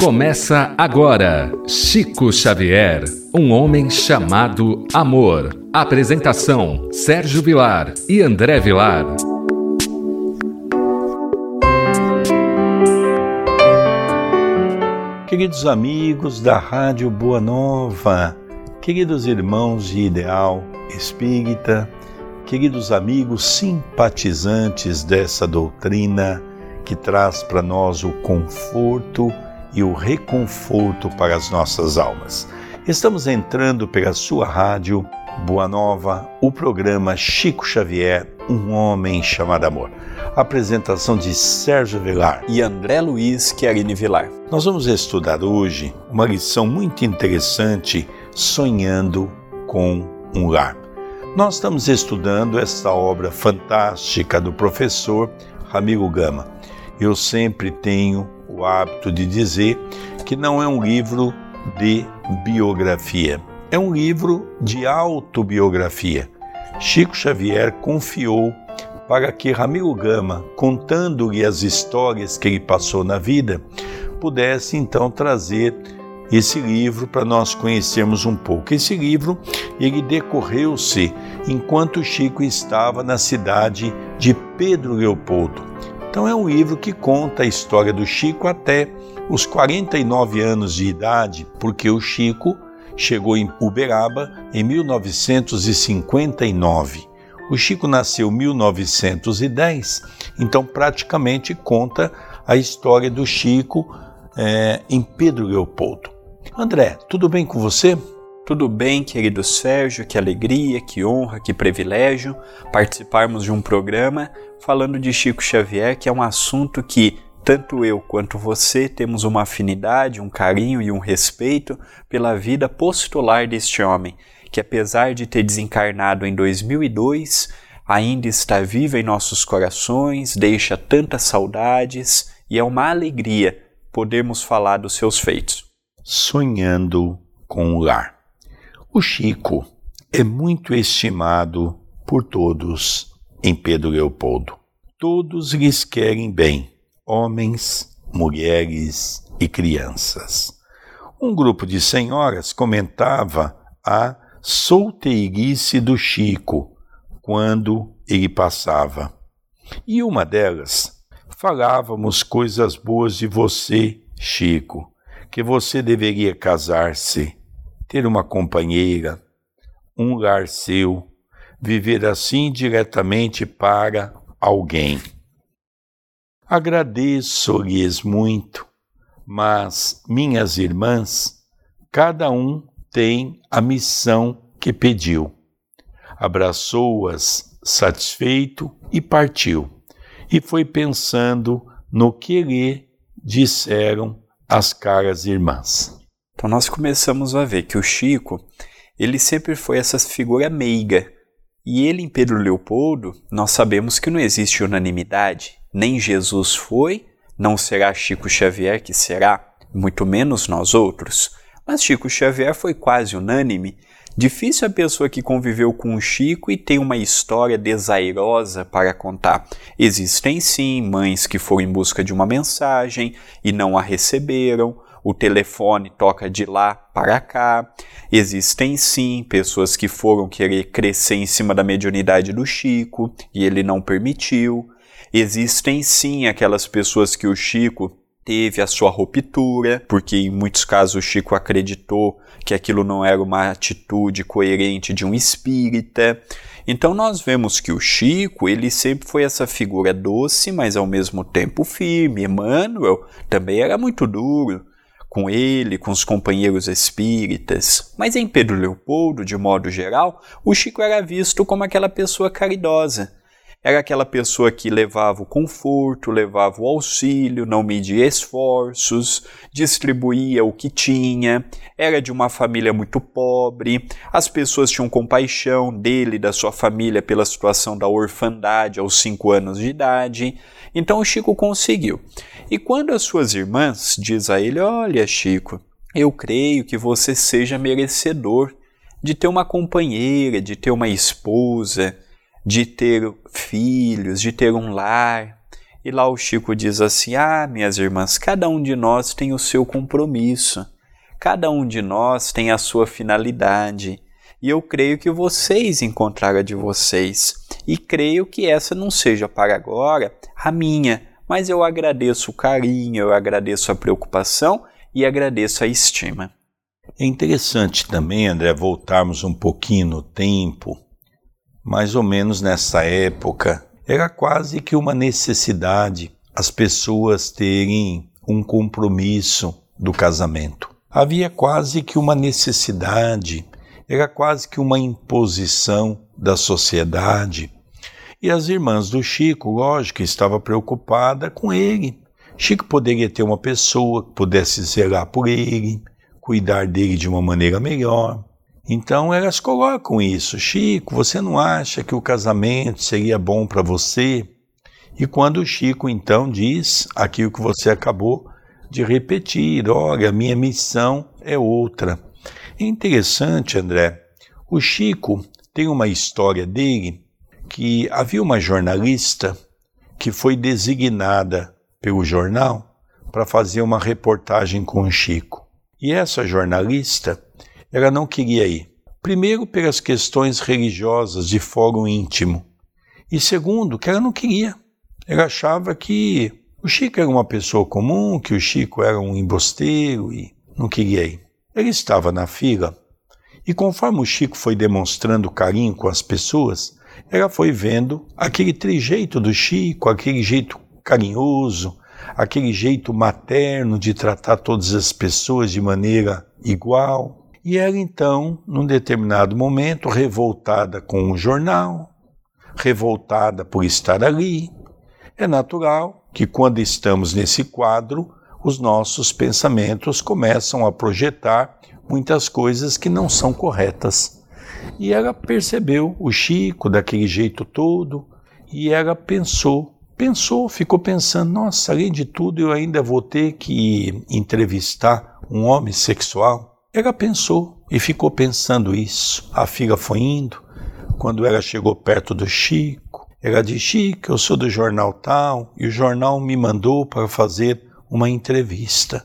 Começa agora Chico Xavier, um homem chamado amor. Apresentação: Sérgio Vilar e André Vilar. Queridos amigos da Rádio Boa Nova, queridos irmãos de Ideal Espírita, queridos amigos simpatizantes dessa doutrina que traz para nós o conforto e o reconforto para as nossas almas. Estamos entrando pela sua rádio Boa Nova, o programa Chico Xavier, um homem chamado amor. Apresentação de Sérgio Vilar e André Luiz Chiarini Vilar. Nós vamos estudar hoje uma lição muito interessante, sonhando com um lar. Nós estamos estudando esta obra fantástica do professor Ramiro Gama. Eu sempre tenho o hábito de dizer que não é um livro de biografia, é um livro de autobiografia. Chico Xavier confiou para que Ramiro Gama, contando-lhe as histórias que ele passou na vida, pudesse então trazer esse livro para nós conhecermos um pouco. Esse livro ele decorreu-se enquanto Chico estava na cidade de Pedro Leopoldo. Então é um livro que conta a história do Chico até os 49 anos de idade, porque o Chico chegou em Uberaba em 1959. O Chico nasceu em 1910, então praticamente conta a história do Chico é, em Pedro Leopoldo. André, tudo bem com você? Tudo bem, querido Sérgio, que alegria, que honra, que privilégio participarmos de um programa falando de Chico Xavier, que é um assunto que tanto eu quanto você temos uma afinidade, um carinho e um respeito pela vida postular deste homem, que apesar de ter desencarnado em 2002, ainda está vivo em nossos corações, deixa tantas saudades e é uma alegria podermos falar dos seus feitos sonhando com o lar. O Chico é muito estimado por todos em Pedro Leopoldo. Todos lhes querem bem, homens, mulheres e crianças. Um grupo de senhoras comentava a solteirice do Chico quando ele passava. E uma delas, falávamos coisas boas de você, Chico que você deveria casar-se, ter uma companheira, um lar seu, viver assim diretamente para alguém. Agradeço-lhes muito, mas, minhas irmãs, cada um tem a missão que pediu. Abraçou-as satisfeito e partiu, e foi pensando no que lhe disseram as caras irmãs. Então nós começamos a ver que o Chico, ele sempre foi essa figura meiga. E ele em Pedro Leopoldo, nós sabemos que não existe unanimidade. Nem Jesus foi, não será Chico Xavier que será, muito menos nós outros. Mas Chico Xavier foi quase unânime. Difícil a pessoa que conviveu com o Chico e tem uma história desairosa para contar. Existem sim mães que foram em busca de uma mensagem e não a receberam, o telefone toca de lá para cá. Existem sim pessoas que foram querer crescer em cima da mediunidade do Chico e ele não permitiu. Existem sim aquelas pessoas que o Chico teve a sua ruptura, porque em muitos casos o Chico acreditou que aquilo não era uma atitude coerente de um espírita. Então nós vemos que o Chico, ele sempre foi essa figura doce, mas ao mesmo tempo firme. Emmanuel também era muito duro com ele, com os companheiros espíritas. Mas em Pedro Leopoldo, de modo geral, o Chico era visto como aquela pessoa caridosa, era aquela pessoa que levava o conforto, levava o auxílio, não media esforços, distribuía o que tinha, era de uma família muito pobre, as pessoas tinham compaixão dele da sua família pela situação da orfandade aos cinco anos de idade. Então o Chico conseguiu. E quando as suas irmãs diz a ele: Olha, Chico, eu creio que você seja merecedor de ter uma companheira, de ter uma esposa de ter filhos, de ter um lar. E lá o Chico diz assim: Ah, minhas irmãs, cada um de nós tem o seu compromisso, cada um de nós tem a sua finalidade. E eu creio que vocês encontraram a de vocês. E creio que essa não seja para agora a minha, mas eu agradeço o carinho, eu agradeço a preocupação e agradeço a estima. É interessante também, André, voltarmos um pouquinho no tempo, mais ou menos nessa época, era quase que uma necessidade as pessoas terem um compromisso do casamento. Havia quase que uma necessidade, era quase que uma imposição da sociedade. E as irmãs do Chico, lógico, estava preocupada com ele. Chico poderia ter uma pessoa que pudesse zelar por ele, cuidar dele de uma maneira melhor. Então elas colocam isso. Chico, você não acha que o casamento seria bom para você? E quando o Chico então diz aquilo que você acabou de repetir, olha, minha missão é outra. É interessante, André. O Chico tem uma história dele que havia uma jornalista que foi designada pelo jornal para fazer uma reportagem com o Chico. E essa jornalista, ela não queria ir. Primeiro, pelas questões religiosas de fórum íntimo. E segundo, que ela não queria. Ela achava que o Chico era uma pessoa comum, que o Chico era um embosteiro e não queria ir. Ele estava na fila e conforme o Chico foi demonstrando carinho com as pessoas, ela foi vendo aquele trejeito do Chico, aquele jeito carinhoso, aquele jeito materno de tratar todas as pessoas de maneira igual. E ela então, num determinado momento, revoltada com o jornal, revoltada por estar ali, é natural que quando estamos nesse quadro, os nossos pensamentos começam a projetar muitas coisas que não são corretas. E ela percebeu o Chico daquele jeito todo e ela pensou pensou, ficou pensando: nossa, além de tudo, eu ainda vou ter que entrevistar um homem sexual. Ela pensou e ficou pensando isso. A filha foi indo. Quando ela chegou perto do Chico, ela disse: Chico, eu sou do jornal tal e o jornal me mandou para fazer uma entrevista.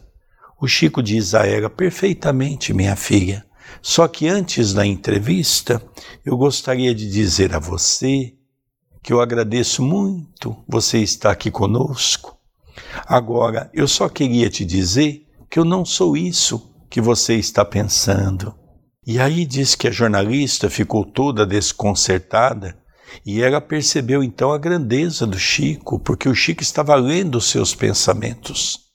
O Chico diz a ela: perfeitamente, minha filha. Só que antes da entrevista, eu gostaria de dizer a você que eu agradeço muito você estar aqui conosco. Agora, eu só queria te dizer que eu não sou isso que você está pensando. E aí diz que a jornalista ficou toda desconcertada e ela percebeu então a grandeza do Chico, porque o Chico estava lendo os seus pensamentos.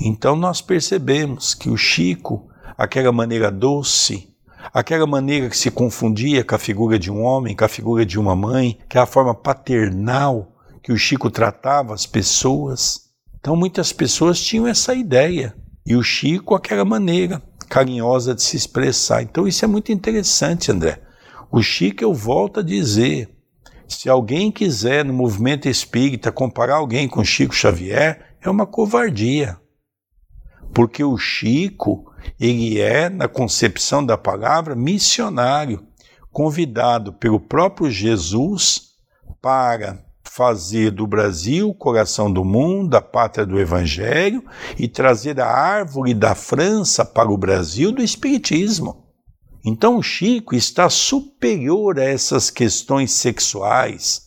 Então nós percebemos que o Chico, aquela maneira doce, aquela maneira que se confundia com a figura de um homem, com a figura de uma mãe, que é a forma paternal que o Chico tratava as pessoas. Então muitas pessoas tinham essa ideia. E o Chico, aquela maneira carinhosa de se expressar. Então isso é muito interessante, André. O Chico, eu volto a dizer, se alguém quiser no movimento espírita comparar alguém com Chico Xavier, é uma covardia. Porque o Chico, ele é, na concepção da palavra, missionário, convidado pelo próprio Jesus para fazer do Brasil coração do mundo, a pátria do Evangelho, e trazer a árvore da França para o Brasil do Espiritismo. Então, Chico está superior a essas questões sexuais.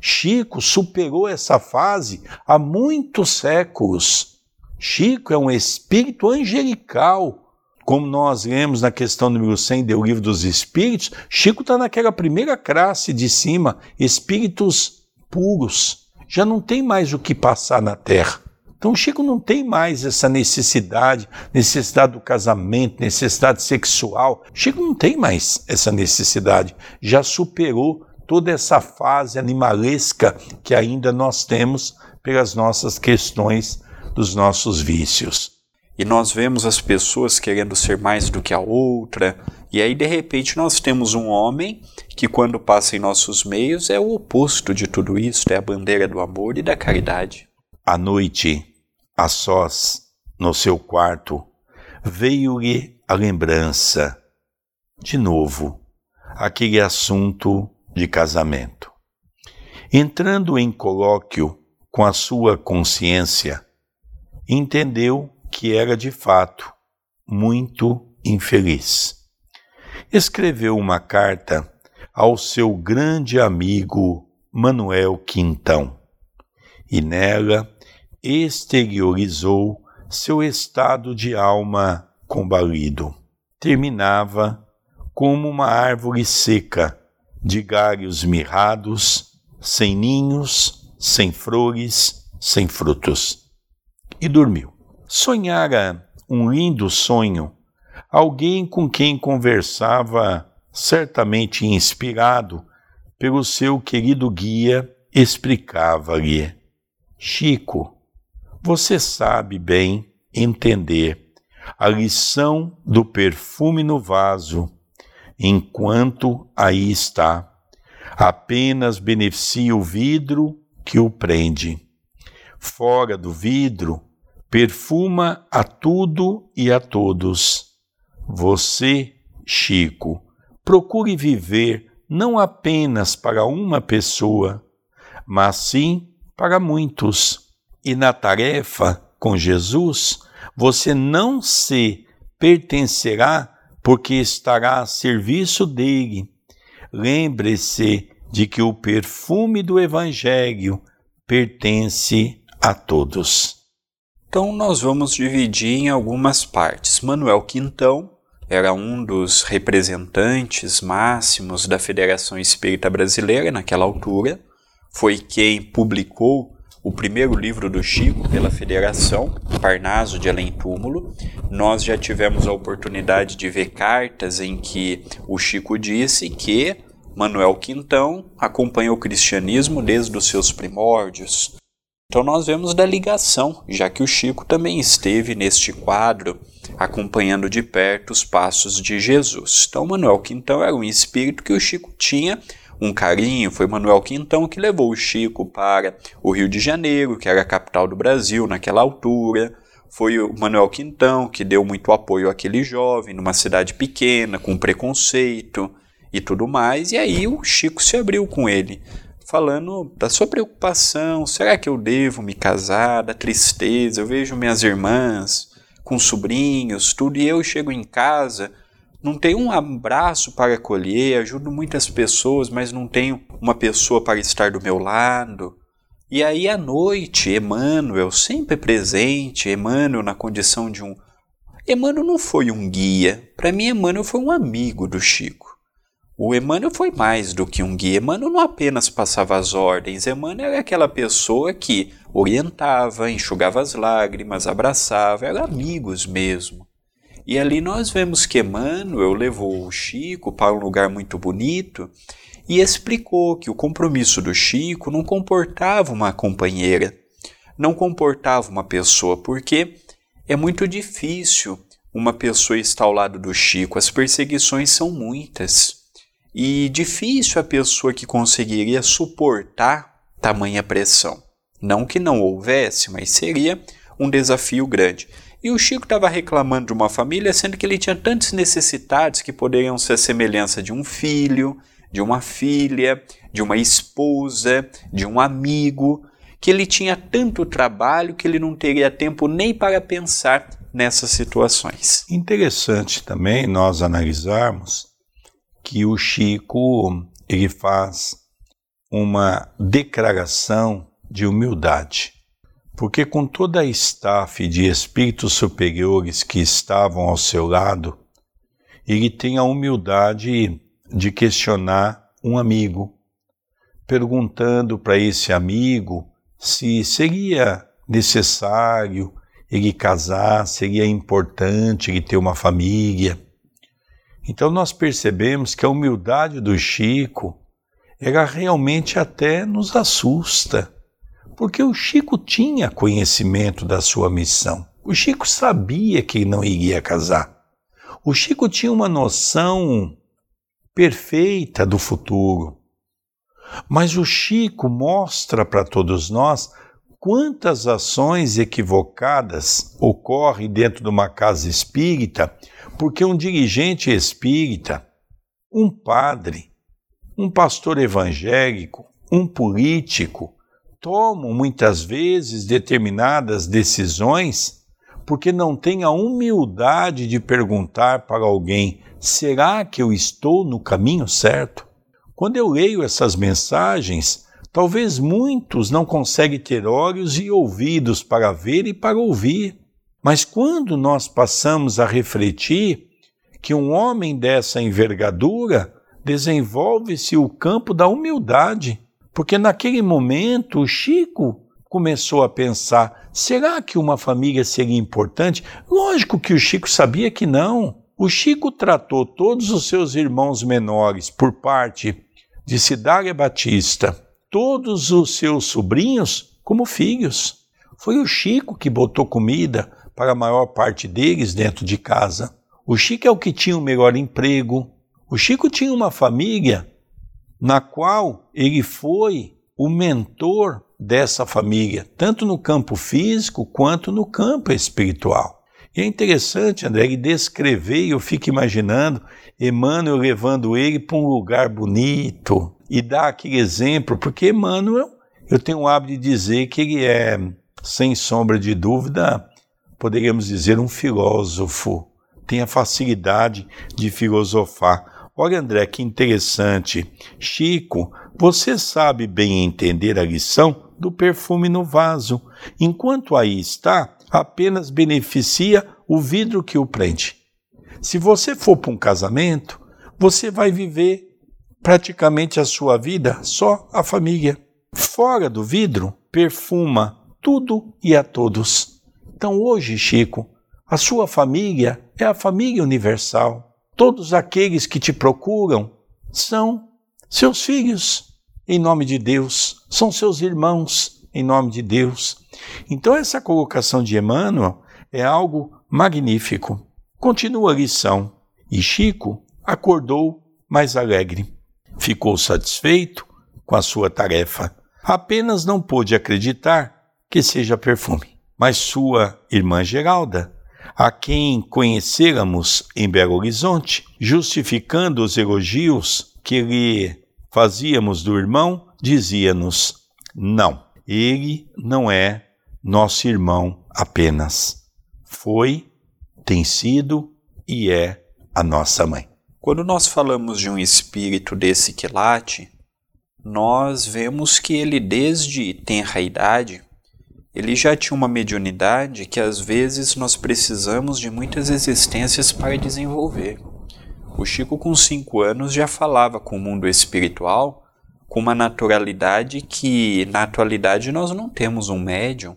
Chico superou essa fase há muitos séculos. Chico é um espírito angelical. Como nós lemos na questão número 100 do Livro dos Espíritos, Chico está naquela primeira classe de cima, espíritos puros. Já não tem mais o que passar na terra. Então Chico não tem mais essa necessidade, necessidade do casamento, necessidade sexual. Chico não tem mais essa necessidade. Já superou toda essa fase animalesca que ainda nós temos pelas nossas questões dos nossos vícios. E nós vemos as pessoas querendo ser mais do que a outra, e aí de repente nós temos um homem que, quando passa em nossos meios, é o oposto de tudo isso, é a bandeira do amor e da caridade. À noite, a sós, no seu quarto, veio-lhe a lembrança, de novo, aquele assunto de casamento. Entrando em colóquio com a sua consciência, entendeu que era de fato muito infeliz. Escreveu uma carta ao seu grande amigo Manuel Quintão e nela exteriorizou seu estado de alma combalido. Terminava como uma árvore seca, de galhos mirrados, sem ninhos, sem flores, sem frutos. E dormiu. Sonhara um lindo sonho, alguém com quem conversava, certamente inspirado pelo seu querido guia, explicava-lhe: Chico, você sabe bem entender a lição do perfume no vaso enquanto aí está. Apenas beneficia o vidro que o prende. Fora do vidro, perfuma a tudo e a todos. Você, Chico, procure viver não apenas para uma pessoa, mas sim para muitos. E na tarefa com Jesus, você não se pertencerá porque estará a serviço dele. Lembre-se de que o perfume do Evangelho pertence a todos. Então, nós vamos dividir em algumas partes. Manuel Quintão era um dos representantes máximos da Federação Espírita Brasileira naquela altura, foi quem publicou o primeiro livro do Chico pela Federação, Parnaso de Além Túmulo. Nós já tivemos a oportunidade de ver cartas em que o Chico disse que Manuel Quintão acompanha o cristianismo desde os seus primórdios. Então nós vemos da ligação, já que o Chico também esteve neste quadro acompanhando de perto os passos de Jesus. Então Manuel Quintão era um espírito que o Chico tinha um carinho, foi Manuel Quintão que levou o Chico para o Rio de Janeiro, que era a capital do Brasil naquela altura. Foi o Manuel Quintão que deu muito apoio àquele jovem numa cidade pequena, com preconceito e tudo mais. E aí o Chico se abriu com ele, falando da sua preocupação: será que eu devo me casar? Da tristeza, eu vejo minhas irmãs com sobrinhos, tudo, e eu chego em casa não tenho um abraço para acolher, ajudo muitas pessoas, mas não tenho uma pessoa para estar do meu lado. E aí à noite, Emmanuel, sempre presente, Emmanuel na condição de um. Emmanuel não foi um guia, para mim, Emmanuel foi um amigo do Chico. O Emmanuel foi mais do que um guia. Emmanuel não apenas passava as ordens, Emmanuel era aquela pessoa que orientava, enxugava as lágrimas, abraçava, eram amigos mesmo. E ali nós vemos que Emmanuel levou o Chico para um lugar muito bonito e explicou que o compromisso do Chico não comportava uma companheira, não comportava uma pessoa, porque é muito difícil uma pessoa estar ao lado do Chico, as perseguições são muitas. E difícil a pessoa que conseguiria suportar tamanha pressão. Não que não houvesse, mas seria um desafio grande. E o Chico estava reclamando de uma família, sendo que ele tinha tantas necessidades que poderiam ser a semelhança de um filho, de uma filha, de uma esposa, de um amigo, que ele tinha tanto trabalho que ele não teria tempo nem para pensar nessas situações. Interessante também nós analisarmos que o Chico ele faz uma declaração de humildade porque com toda a staff de espíritos superiores que estavam ao seu lado, ele tem a humildade de questionar um amigo, perguntando para esse amigo se seria necessário ele casar, seria importante ele ter uma família. Então nós percebemos que a humildade do Chico, ela realmente até nos assusta porque o Chico tinha conhecimento da sua missão. O Chico sabia que não iria casar. O Chico tinha uma noção perfeita do futuro. Mas o Chico mostra para todos nós quantas ações equivocadas ocorrem dentro de uma casa espírita porque um dirigente espírita, um padre, um pastor evangélico, um político, tomam muitas vezes determinadas decisões porque não têm a humildade de perguntar para alguém: será que eu estou no caminho certo? Quando eu leio essas mensagens, talvez muitos não conseguem ter olhos e ouvidos para ver e para ouvir. Mas quando nós passamos a refletir que um homem dessa envergadura desenvolve-se o campo da humildade, porque naquele momento o Chico começou a pensar: será que uma família seria importante? Lógico que o Chico sabia que não. O Chico tratou todos os seus irmãos menores por parte de Cidália Batista, todos os seus sobrinhos como filhos. Foi o Chico que botou comida para a maior parte deles dentro de casa. O Chico é o que tinha o melhor emprego, o Chico tinha uma família na qual ele foi o mentor dessa família, tanto no campo físico quanto no campo espiritual. E é interessante, André, ele descrever, eu fico imaginando Emmanuel levando ele para um lugar bonito e dar aquele exemplo, porque Emmanuel, eu tenho o hábito de dizer que ele é, sem sombra de dúvida, poderíamos dizer, um filósofo, tem a facilidade de filosofar. Olha, André, que interessante. Chico, você sabe bem entender a lição do perfume no vaso. Enquanto aí está, apenas beneficia o vidro que o prende. Se você for para um casamento, você vai viver praticamente a sua vida só a família. Fora do vidro, perfuma tudo e a todos. Então hoje, Chico, a sua família é a família universal. Todos aqueles que te procuram são seus filhos, em nome de Deus, são seus irmãos, em nome de Deus. Então, essa colocação de Emmanuel é algo magnífico. Continua a lição. E Chico acordou mais alegre. Ficou satisfeito com a sua tarefa. Apenas não pôde acreditar que seja perfume. Mas sua irmã Geralda a quem conhecêramos em Belo Horizonte, justificando os elogios que lhe fazíamos do irmão, dizia-nos: não, ele não é nosso irmão apenas. Foi, tem sido e é a nossa mãe. Quando nós falamos de um espírito desse quilate, nós vemos que ele, desde tenra idade, ele já tinha uma mediunidade que às vezes nós precisamos de muitas existências para desenvolver. O Chico, com cinco anos, já falava com o mundo espiritual com uma naturalidade que, na atualidade, nós não temos um médium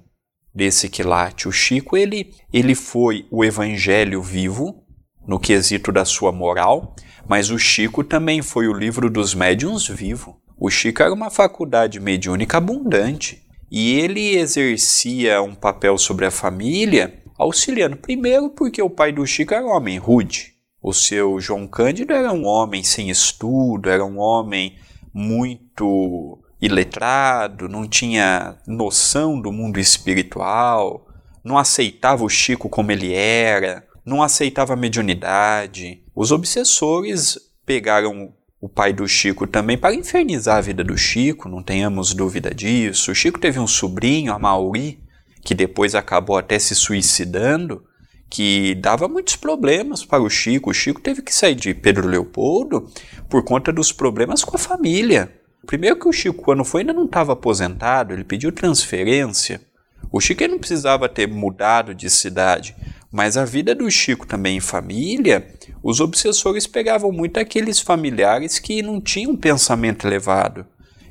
desse quilate. O Chico, ele, ele foi o evangelho vivo, no quesito da sua moral, mas o Chico também foi o livro dos médiums vivo. O Chico era uma faculdade mediúnica abundante. E ele exercia um papel sobre a família, auxiliando primeiro porque o pai do Chico era um homem rude. O seu João Cândido era um homem sem estudo, era um homem muito iletrado, não tinha noção do mundo espiritual, não aceitava o Chico como ele era, não aceitava a mediunidade. Os obsessores pegaram o pai do Chico também para infernizar a vida do Chico, não tenhamos dúvida disso. O Chico teve um sobrinho, a Mauri, que depois acabou até se suicidando, que dava muitos problemas para o Chico. O Chico teve que sair de Pedro Leopoldo por conta dos problemas com a família. Primeiro que o Chico, quando foi, ainda não estava aposentado, ele pediu transferência. O Chico não precisava ter mudado de cidade, mas a vida do Chico também em família, os obsessores pegavam muito aqueles familiares que não tinham pensamento elevado.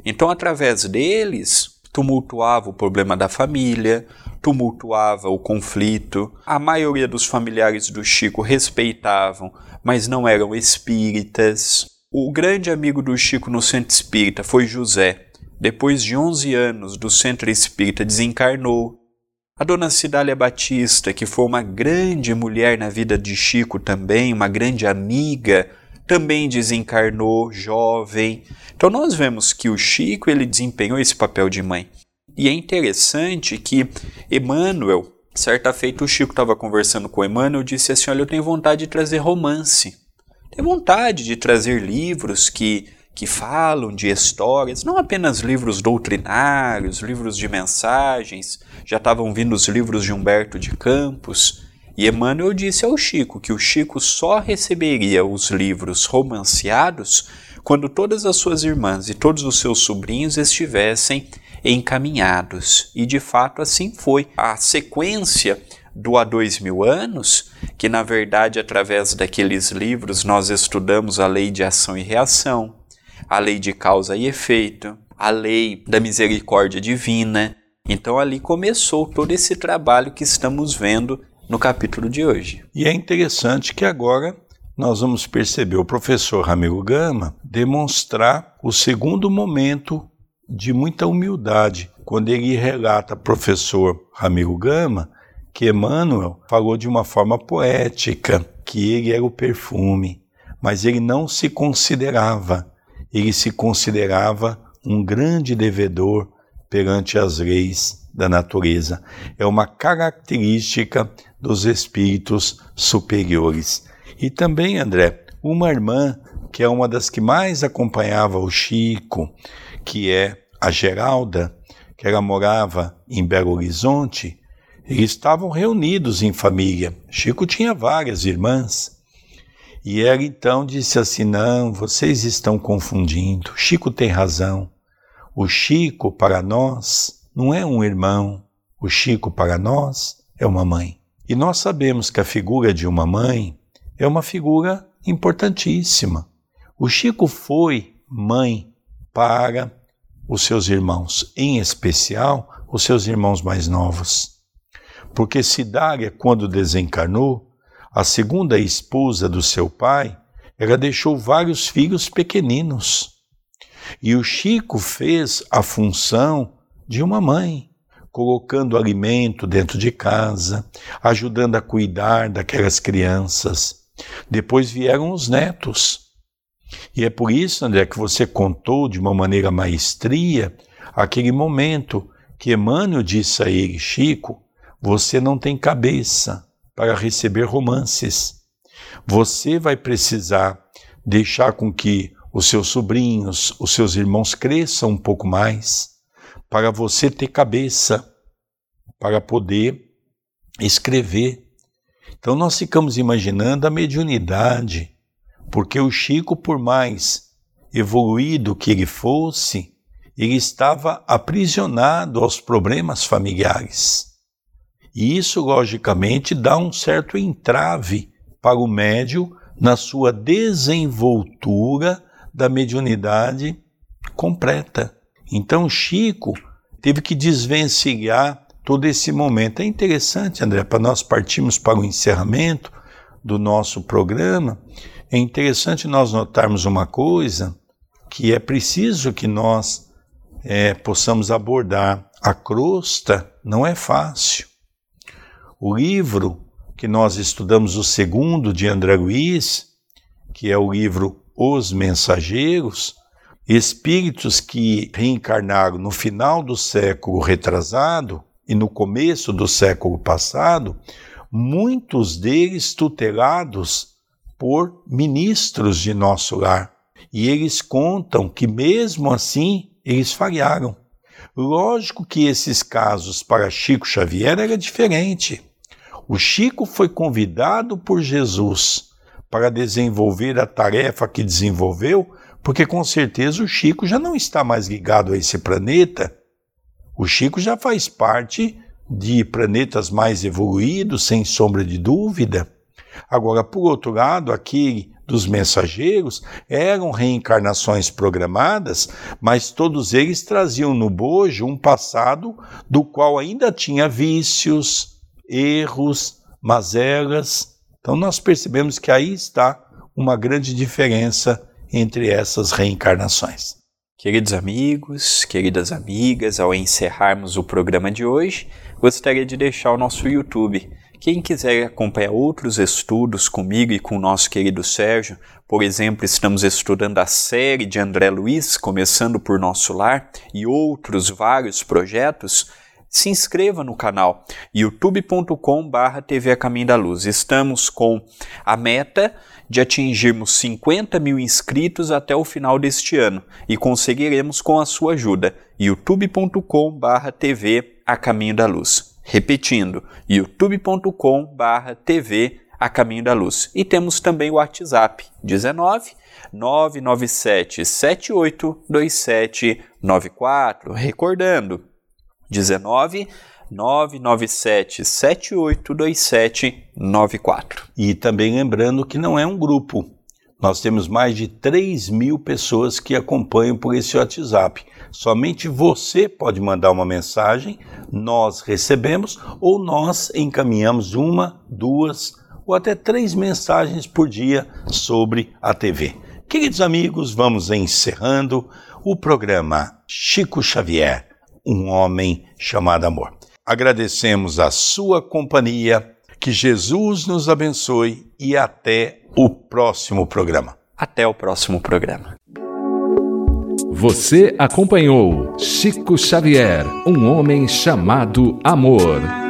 Então, através deles, tumultuava o problema da família, tumultuava o conflito. A maioria dos familiares do Chico respeitavam, mas não eram espíritas. O grande amigo do Chico no centro espírita foi José. Depois de 11 anos do centro espírita, desencarnou a dona Cidália Batista, que foi uma grande mulher na vida de Chico também, uma grande amiga, também desencarnou jovem. Então nós vemos que o Chico ele desempenhou esse papel de mãe. E é interessante que Emmanuel, certa feita o Chico estava conversando com Emmanuel, disse assim: "Olha, eu tenho vontade de trazer romance. Tenho vontade de trazer livros que que falam de histórias, não apenas livros doutrinários, livros de mensagens, já estavam vindo os livros de Humberto de Campos. E Emmanuel disse ao Chico que o Chico só receberia os livros romanceados quando todas as suas irmãs e todos os seus sobrinhos estivessem encaminhados. E de fato assim foi. A sequência do há dois mil anos, que na verdade através daqueles livros nós estudamos a lei de ação e reação, a lei de causa e efeito, a lei da misericórdia divina. Então ali começou todo esse trabalho que estamos vendo no capítulo de hoje. E é interessante que agora nós vamos perceber o professor Ramiro Gama demonstrar o segundo momento de muita humildade, quando ele relata, professor Ramiro Gama, que Emmanuel falou de uma forma poética que ele era o perfume, mas ele não se considerava, ele se considerava um grande devedor perante as leis da natureza. É uma característica dos espíritos superiores. E também, André, uma irmã que é uma das que mais acompanhava o Chico, que é a Geralda, que ela morava em Belo Horizonte, estavam reunidos em família. Chico tinha várias irmãs. E ela então disse assim: Não, vocês estão confundindo. Chico tem razão. O Chico, para nós, não é um irmão. O Chico, para nós, é uma mãe. E nós sabemos que a figura de uma mãe é uma figura importantíssima. O Chico foi mãe para os seus irmãos, em especial os seus irmãos mais novos. Porque Cidária, quando desencarnou, a segunda esposa do seu pai, ela deixou vários filhos pequeninos. E o Chico fez a função de uma mãe colocando alimento dentro de casa, ajudando a cuidar daquelas crianças. Depois vieram os netos. E é por isso, André, que você contou de uma maneira maestria aquele momento que Emmanuel disse a ele, Chico, você não tem cabeça para receber romances. Você vai precisar deixar com que os seus sobrinhos, os seus irmãos cresçam um pouco mais para você ter cabeça para poder escrever. Então nós ficamos imaginando a mediunidade, porque o Chico, por mais evoluído que ele fosse, ele estava aprisionado aos problemas familiares. E isso, logicamente, dá um certo entrave para o médio na sua desenvoltura da mediunidade completa. Então Chico teve que desvencilhar todo esse momento. É interessante, André, para nós partirmos para o encerramento do nosso programa, é interessante nós notarmos uma coisa que é preciso que nós é, possamos abordar. A crosta não é fácil. O livro que nós estudamos, o segundo de André Luiz, que é o livro Os Mensageiros, espíritos que reencarnaram no final do século retrasado e no começo do século passado, muitos deles tutelados por ministros de nosso lar. E eles contam que, mesmo assim, eles falharam. Lógico que esses casos para Chico Xavier era diferente. O Chico foi convidado por Jesus para desenvolver a tarefa que desenvolveu porque com certeza o Chico já não está mais ligado a esse planeta. O Chico já faz parte de planetas mais evoluídos, sem sombra de dúvida. Agora, por outro lado, aquele dos mensageiros eram reencarnações programadas, mas todos eles traziam no bojo um passado do qual ainda tinha vícios, erros, mazelas. Então nós percebemos que aí está uma grande diferença entre essas reencarnações. Queridos amigos, queridas amigas, ao encerrarmos o programa de hoje, gostaria de deixar o nosso YouTube. Quem quiser acompanhar outros estudos comigo e com o nosso querido Sérgio, por exemplo, estamos estudando a série de André Luiz, começando por Nosso Lar, e outros vários projetos, se inscreva no canal youtube.com/barra TV a Caminho da Luz. Estamos com a meta de atingirmos 50 mil inscritos até o final deste ano e conseguiremos com a sua ajuda. youtube.com/barra TV a Caminho da Luz. Repetindo, youtube.com/barra TV a Caminho da Luz. E temos também o WhatsApp 19 997 782794. Recordando, 19 997 782794. E também lembrando que não é um grupo. Nós temos mais de 3 mil pessoas que acompanham por esse WhatsApp. Somente você pode mandar uma mensagem, nós recebemos ou nós encaminhamos uma, duas ou até três mensagens por dia sobre a TV. Queridos amigos, vamos encerrando o programa Chico Xavier, um homem chamado amor. Agradecemos a sua companhia, que Jesus nos abençoe e até o próximo programa. Até o próximo programa. Você acompanhou Chico Xavier, um homem chamado amor.